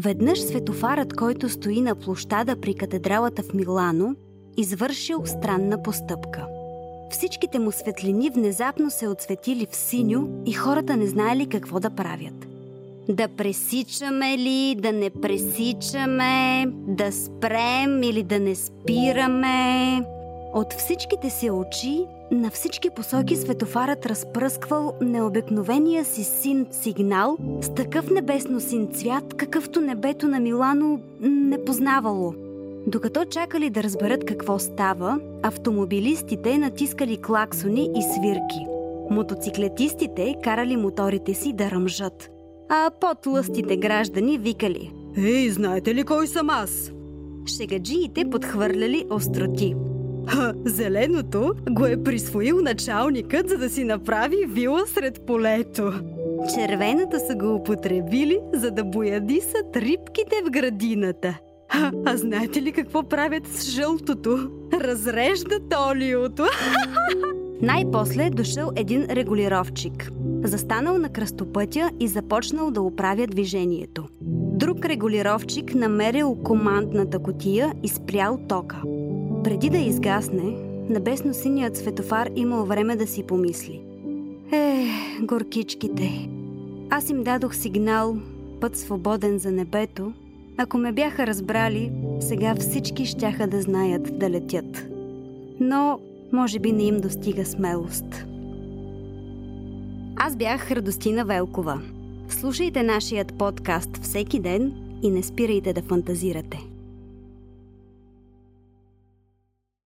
Веднъж светофарът, който стои на площада при катедралата в Милано, извършил странна постъпка. Всичките му светлини внезапно се отсветили в синьо и хората не знаели какво да правят. Да пресичаме ли, да не пресичаме, да спрем или да не спираме. От всичките си очи, на всички посоки светофарът разпръсквал необикновения си син сигнал с такъв небесно син цвят, какъвто небето на Милано не познавало. Докато чакали да разберат какво става, автомобилистите натискали клаксони и свирки. Мотоциклетистите карали моторите си да ръмжат. А по-тлъстите граждани викали Ей, знаете ли кой съм аз? Шегаджиите подхвърляли остроти – Ха, зеленото го е присвоил началникът, за да си направи вила сред полето. Червеното са го употребили, за да боядисат рибките в градината. А, а знаете ли какво правят с жълтото? Разреждат олиото. Най-после е дошъл един регулировчик. Застанал на кръстопътя и започнал да оправя движението. Друг регулировчик намерил командната котия и спрял тока. Преди да изгасне, небесно-синият светофар имал време да си помисли. Е, горкичките. Аз им дадох сигнал, път свободен за небето. Ако ме бяха разбрали, сега всички щяха да знаят да летят. Но, може би не им достига смелост. Аз бях Радостина Велкова. Слушайте нашият подкаст всеки ден и не спирайте да фантазирате.